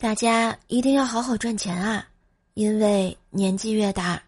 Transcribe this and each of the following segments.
大家一定要好好赚钱啊，因为年纪越大，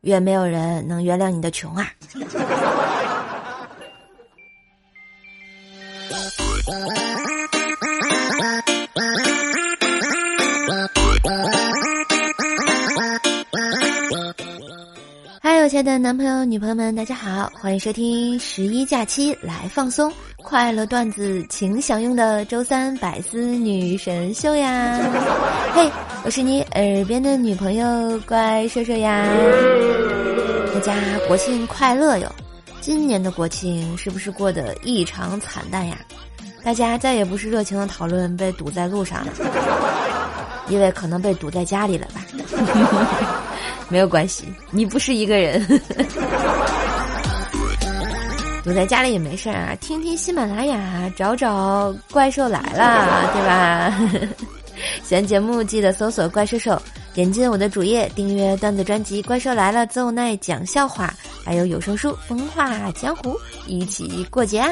越没有人能原谅你的穷啊。亲爱的男朋友、女朋友们，大家好，欢迎收听十一假期来放松。快乐段子，请享用的周三百思女神秀呀！嘿，我是你耳边的女朋友，乖说说呀！大家国庆快乐哟！今年的国庆是不是过得异常惨淡呀？大家再也不是热情的讨论被堵在路上了，因为可能被堵在家里了吧？没有关系，你不是一个人。堵在家里也没事儿啊，听听喜马拉雅，找找怪兽来了，对吧？喜欢节目记得搜索“怪兽手”，点进我的主页订阅段子专辑《怪兽来了》，奏奈讲笑话，还有有声书《风化江湖》，一起过节啊！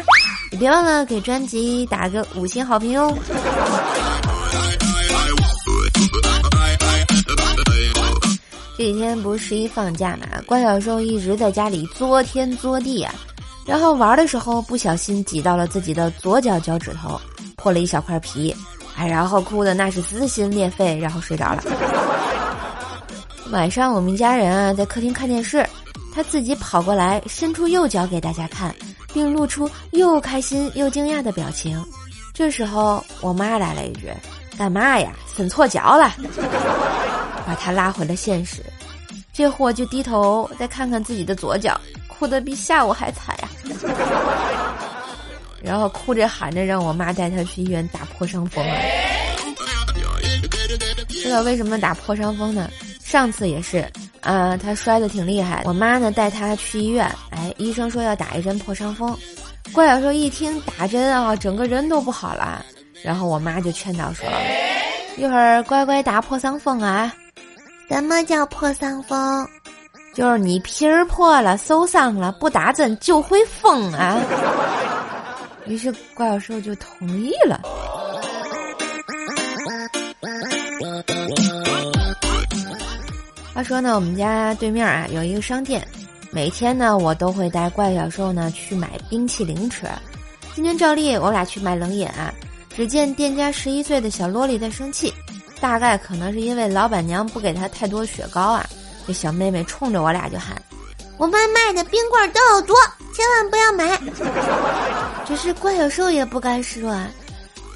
也别忘了给专辑打个五星好评哟。这几天不是十一放假嘛，关小兽一直在家里作天作地啊。然后玩的时候不小心挤到了自己的左脚脚趾头，破了一小块皮，哎，然后哭的那是撕心裂肺，然后睡着了。晚上我们家人啊在客厅看电视，他自己跑过来伸出右脚给大家看，并露出又开心又惊讶的表情。这时候我妈来了一句：“干嘛呀？伸错脚了。”把他拉回了现实。这货就低头再看看自己的左脚。哭得比下午还惨呀，然后哭着喊着让我妈带他去医院打破伤风。知道为什么打破伤风呢？上次也是，啊，他摔得挺厉害，我妈呢带他去医院，哎，医生说要打一针破伤风。怪小兽一听打针啊，整个人都不好了。然后我妈就劝导说：“一会儿乖乖打破伤风啊。”什么叫破伤风？就是你皮儿破了，受伤了，不打针就会疯啊！于是怪小兽就同意了。话说呢，我们家对面啊有一个商店，每天呢我都会带怪小兽呢去买冰淇淋吃。今天照例我俩去买冷饮啊，只见店家十一岁的小萝莉在生气，大概可能是因为老板娘不给她太多雪糕啊。这小妹妹冲着我俩就喊：“我们卖的冰棍都有毒，千万不要买。”只是怪小兽也不甘示弱，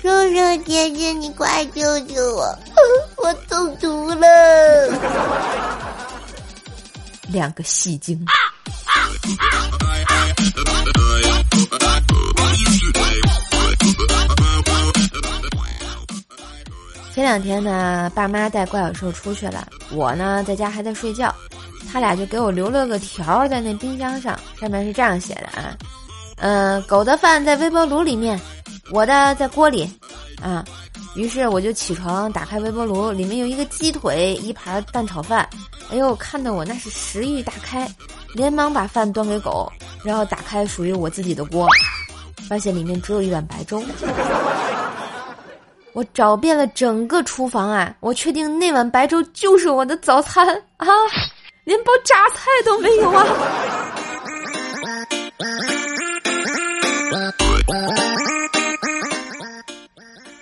叔叔姐姐，你快救救我，我中毒了！两个戏精。前两天呢，爸妈带怪小兽出去了，我呢在家还在睡觉，他俩就给我留了个条儿在那冰箱上，上面是这样写的啊，嗯，狗的饭在微波炉里面，我的在锅里，啊，于是我就起床打开微波炉，里面有一个鸡腿，一盘蛋炒饭，哎呦，看得我那是食欲大开，连忙把饭端给狗，然后打开属于我自己的锅，发现里面只有一碗白粥。我找遍了整个厨房啊，我确定那碗白粥就是我的早餐啊，连包榨菜都没有啊！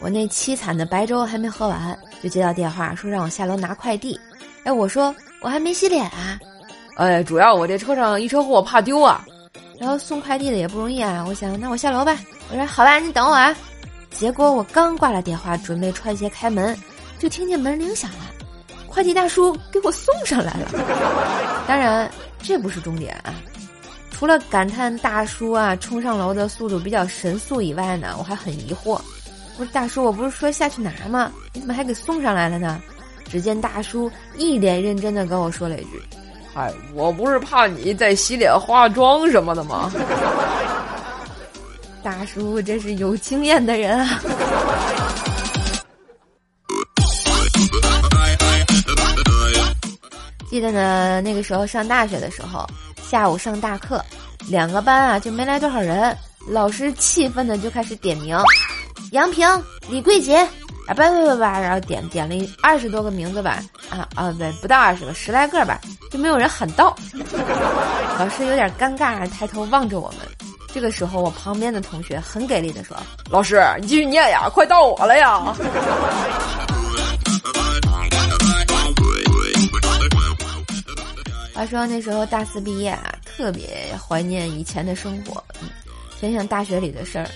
我那凄惨的白粥还没喝完，就接到电话说让我下楼拿快递。哎，我说我还没洗脸啊！哎，主要我这车上一车货，怕丢啊。然后送快递的也不容易啊，我想那我下楼吧。我说好吧，你等我啊。结果我刚挂了电话，准备穿鞋开门，就听见门铃响了，快递大叔给我送上来了。当然，这不是重点啊！除了感叹大叔啊冲上楼的速度比较神速以外呢，我还很疑惑。我说：“大叔，我不是说下去拿吗？你怎么还给送上来了呢？”只见大叔一脸认真的跟我说了一句：“嗨，我不是怕你在洗脸化妆什么的吗？”大叔真是有经验的人啊！记得呢，那个时候上大学的时候，下午上大课，两个班啊就没来多少人，老师气愤的就开始点名：杨平、李桂杰，啊，叭叭叭叭，然后点点了二十多个名字吧，啊啊，对，不到二十个，十来个吧，就没有人喊到。老师有点尴尬，抬头望着我们。这个时候，我旁边的同学很给力的说：“老师，你继续念呀，快到我了呀。”话说那时候大四毕业啊，特别怀念以前的生活。嗯，想想大学里的事儿，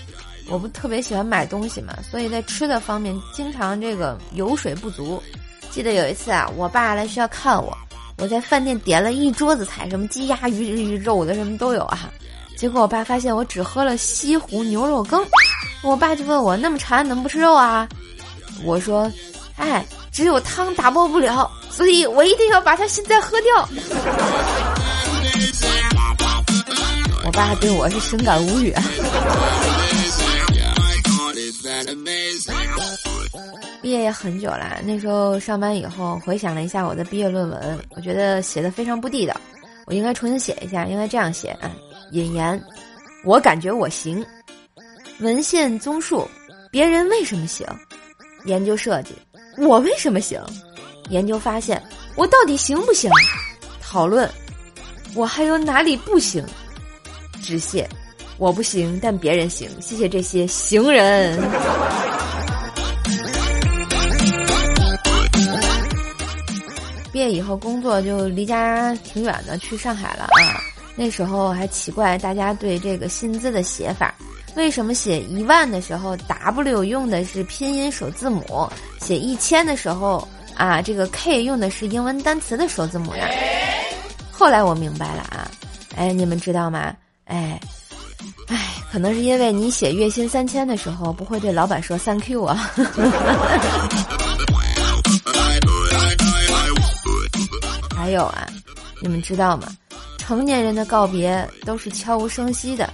我不特别喜欢买东西嘛，所以在吃的方面经常这个油水不足。记得有一次啊，我爸来学校看我，我在饭店点了一桌子菜，什么鸡鸭鱼鱼肉的什么都有啊。结果我爸发现我只喝了西湖牛肉羹，我爸就问我那么馋怎么不吃肉啊？我说，哎，只有汤打包不了，所以我一定要把它现在喝掉。我爸对我是深感无语。毕业也很久了，那时候上班以后回想了一下我的毕业论文，我觉得写的非常不地道，我应该重新写一下，应该这样写啊。引言，我感觉我行。文献综述，别人为什么行？研究设计，我为什么行？研究发现，我到底行不行？讨论，我还有哪里不行？致谢，我不行，但别人行。谢谢这些行人。毕业以后工作就离家挺远的，去上海了啊。那时候还奇怪大家对这个薪资的写法，为什么写一万的时候 W 用的是拼音首字母，写一千的时候啊这个 K 用的是英文单词的首字母呀？后来我明白了啊，哎你们知道吗？哎，哎可能是因为你写月薪三千的时候不会对老板说 Thank you 啊。还有啊，你们知道吗？成年人的告别都是悄无声息的，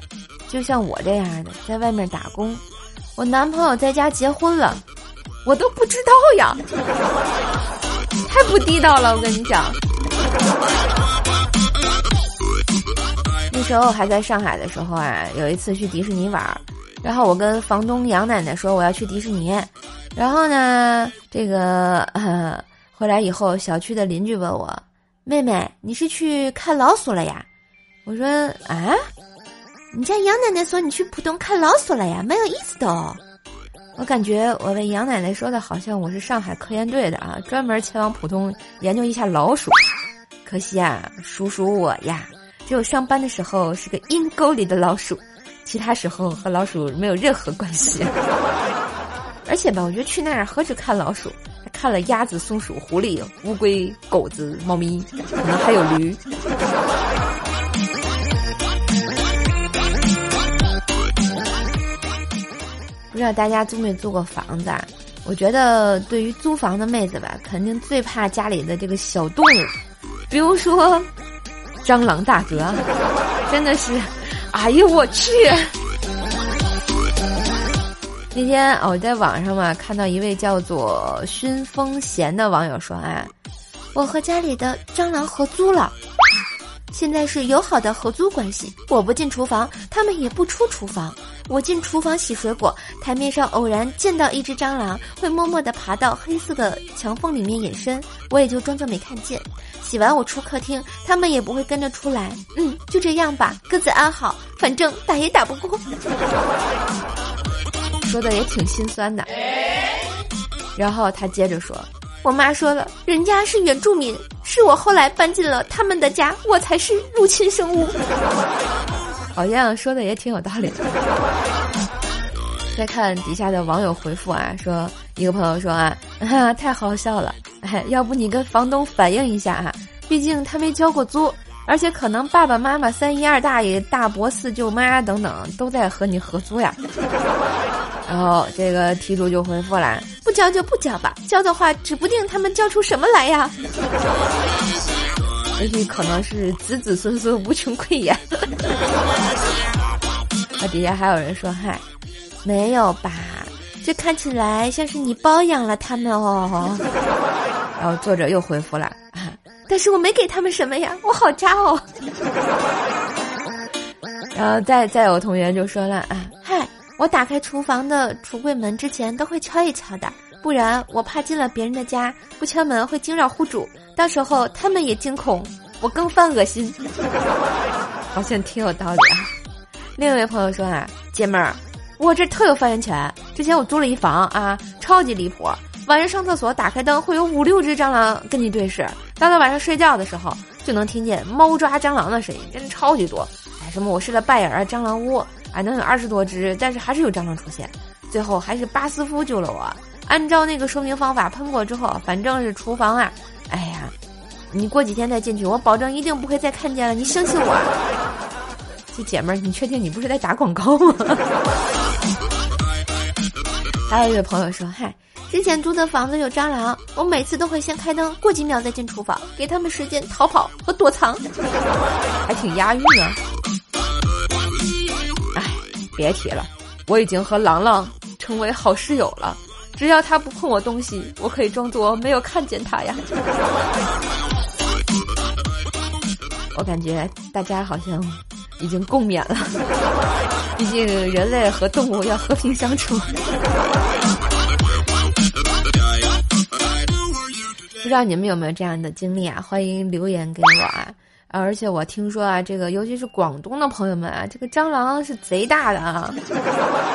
就像我这样的，在外面打工，我男朋友在家结婚了，我都不知道呀，太不地道了，我跟你讲。那时候还在上海的时候啊，有一次去迪士尼玩，然后我跟房东杨奶奶说我要去迪士尼，然后呢，这个回来以后，小区的邻居问我。妹妹，你是去看老鼠了呀？我说啊，你家杨奶奶说你去浦东看老鼠了呀，蛮有意思的哦。我感觉我被杨奶奶说的好像我是上海科研队的啊，专门前往浦东研究一下老鼠。可惜啊，叔叔我呀，只有上班的时候是个阴沟里的老鼠，其他时候和老鼠没有任何关系。而且吧，我觉得去那儿何止看老鼠。还看了鸭子、松鼠、狐狸、乌龟、狗子、猫咪，可能还有驴。不知道大家租没租过房子？啊？我觉得对于租房的妹子吧，肯定最怕家里的这个小动物，比如说蟑螂大哥，真的是，哎呦我去！那天我在网上嘛看到一位叫做熏风闲的网友说：“啊，我和家里的蟑螂合租了，现在是友好的合租关系。我不进厨房，他们也不出厨房。我进厨房洗水果，台面上偶然见到一只蟑螂，会默默地爬到黑色的墙缝里面隐身，我也就装作没看见。洗完我出客厅，他们也不会跟着出来。嗯，就这样吧，各自安好，反正打也打不过。”说的也挺心酸的，然后他接着说：“我妈说了，人家是原住民，是我后来搬进了他们的家，我才是入侵生物。”好像说的也挺有道理的。再看底下的网友回复啊，说一个朋友说啊，太好笑了，要不你跟房东反映一下啊，毕竟他没交过租，而且可能爸爸妈妈、三姨二大爷、大伯、四舅妈等等都在和你合租呀。然后这个题主就回复了：“不交就不交吧，交的话指不定他们交出什么来呀。也许可能是子子孙孙无穷匮也。那底下还有人说：“嗨，没有吧？这看起来像是你包养了他们哦。”然后作者又回复了：“但是我没给他们什么呀，我好渣哦。”然后再再有同学就说了：“啊，”我打开厨房的橱柜门之前都会敲一敲的，不然我怕进了别人的家不敲门会惊扰户主，到时候他们也惊恐，我更犯恶心。好像挺有道理啊。另一位朋友说啊，姐妹儿，我这特有发言权。之前我租了一房啊，超级离谱。晚上上厕所打开灯，会有五六只蟑螂跟你对视。到了晚上睡觉的时候，就能听见猫抓蟑螂的声音，真的超级多。哎，什么我试了拜耳蟑螂屋，啊，能有二十多只，但是还是有蟑螂出现。最后还是巴斯夫救了我。按照那个说明方法喷过之后，反正是厨房啊。哎呀，你过几天再进去，我保证一定不会再看见了。你相信我。这姐们儿，你确定你不是在打广告吗？还有一位朋友说：“嗨，之前租的房子有蟑螂，我每次都会先开灯，过几秒再进厨房，给他们时间逃跑和躲藏，还挺押韵啊。”别提了，我已经和郎朗成为好室友了，只要他不碰我东西，我可以装作没有看见他呀。我感觉大家好像。已经共勉了，毕竟人类和动物要和平相处。不知道你们有没有这样的经历啊？欢迎留言给我啊！而且我听说啊，这个尤其是广东的朋友们啊，这个蟑螂是贼大的啊。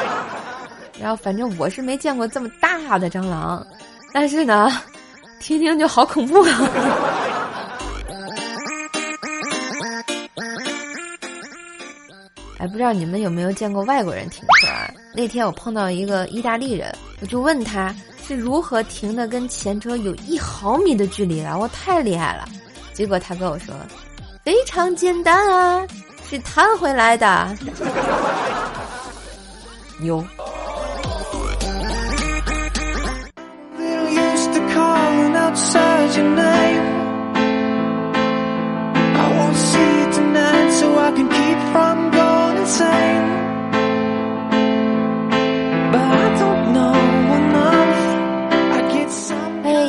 然后反正我是没见过这么大的蟑螂，但是呢，听听就好恐怖啊。哎，不知道你们有没有见过外国人停车啊？那天我碰到一个意大利人，我就问他是如何停的跟前车有一毫米的距离了，我太厉害了。结果他跟我说，非常简单啊，是弹回来的。牛。嘿，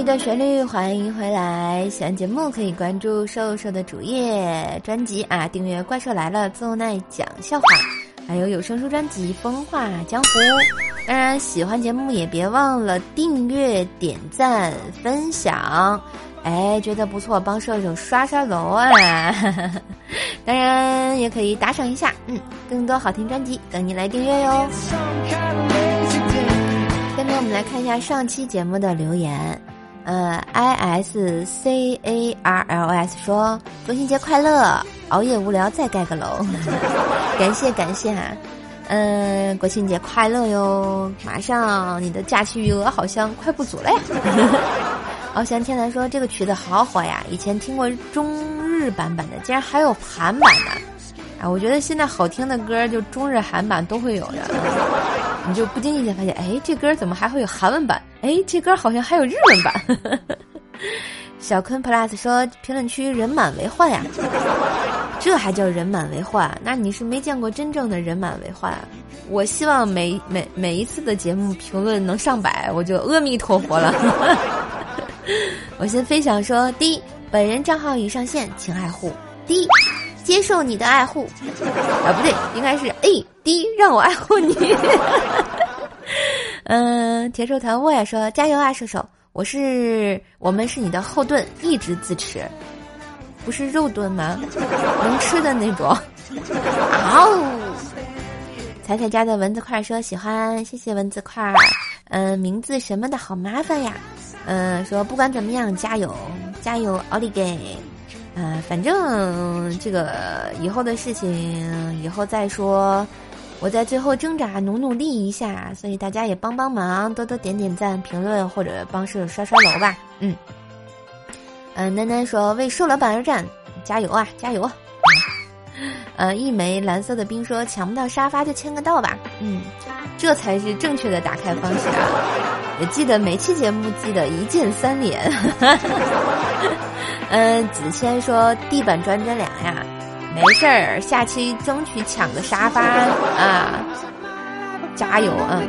的旋律，欢迎回来！喜欢节目可以关注瘦瘦的主页专辑啊，订阅《怪兽来了》邹奈讲笑话，还有有声书专辑《风化江湖》。当然，喜欢节目也别忘了订阅、点赞、分享。哎，觉得不错，帮射手刷刷楼啊！当然也可以打赏一下，嗯，更多好听专辑等你来订阅哟。下面我们来看一下上期节目的留言，呃，i s c a r l s 说中秋节快乐，熬夜无聊再盖个楼，感谢感谢哈，嗯，国庆节快乐哟，马上你的假期余额好像快不足了呀。翱翔天蓝说：“这个曲子好火呀！以前听过中日版本的，竟然还有韩版的。啊，我觉得现在好听的歌就中日韩版都会有的。你就不经意间发现，哎，这歌怎么还会有韩文版？哎，这歌好像还有日文版。”小坤 plus 说：“评论区人满为患呀，这还叫人满为患？那你是没见过真正的人满为患。我希望每每每一次的节目评论能上百，我就阿弥陀佛了。”我先分享说：第一，本人账号已上线，请爱护。第一，接受你的爱护。啊，不对，应该是 A。第一，让我爱护你。嗯，铁手团我也说加油啊，射手！我是我们是你的后盾，一直自持，不是肉盾吗？能吃的那种。嗷！彩彩家的蚊子块说喜欢，谢谢蚊子块。嗯，名字什么的好麻烦呀。嗯，说不管怎么样，加油，加油，奥利给！嗯，反正这个以后的事情以后再说，我在最后挣扎，努努力一下，所以大家也帮帮忙，多多点点赞、评论或者帮手刷刷楼吧。嗯，嗯，楠楠说为瘦老板而战，加油啊，加油！呃，一枚蓝色的冰说抢不到沙发就签个到吧。嗯，这才是正确的打开方式啊。也记得每期节目记得一键三连。嗯，子谦说地板砖真凉呀，没事儿，下期争取抢个沙发啊，加油啊！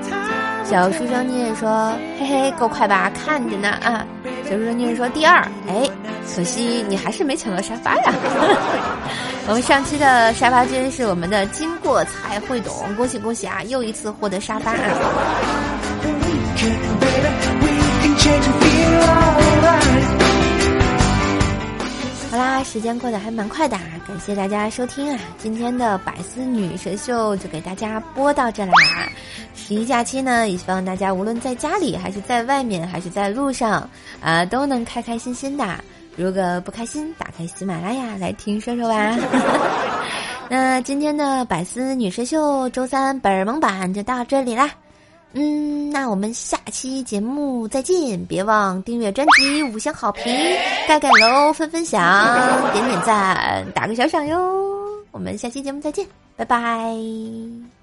小书生你也说嘿嘿够快吧？看着呢啊！小书生你也说第二，哎，可惜你还是没抢到沙发呀。我们上期的沙发君是我们的经过才会懂，恭喜恭喜啊，又一次获得沙发啊！时间过得还蛮快的啊，感谢大家收听啊！今天的百思女神秀就给大家播到这里啦。十一假期呢，也希望大家无论在家里还是在外面还是在路上啊，都能开开心心的。如果不开心，打开喜马拉雅来听说说吧。那今天的百思女神秀周三本萌版就到这里啦。嗯，那我们下期节目再见！别忘订阅专辑，五星好评，盖盖楼，分分享，点点赞，打个小赏哟！我们下期节目再见，拜拜。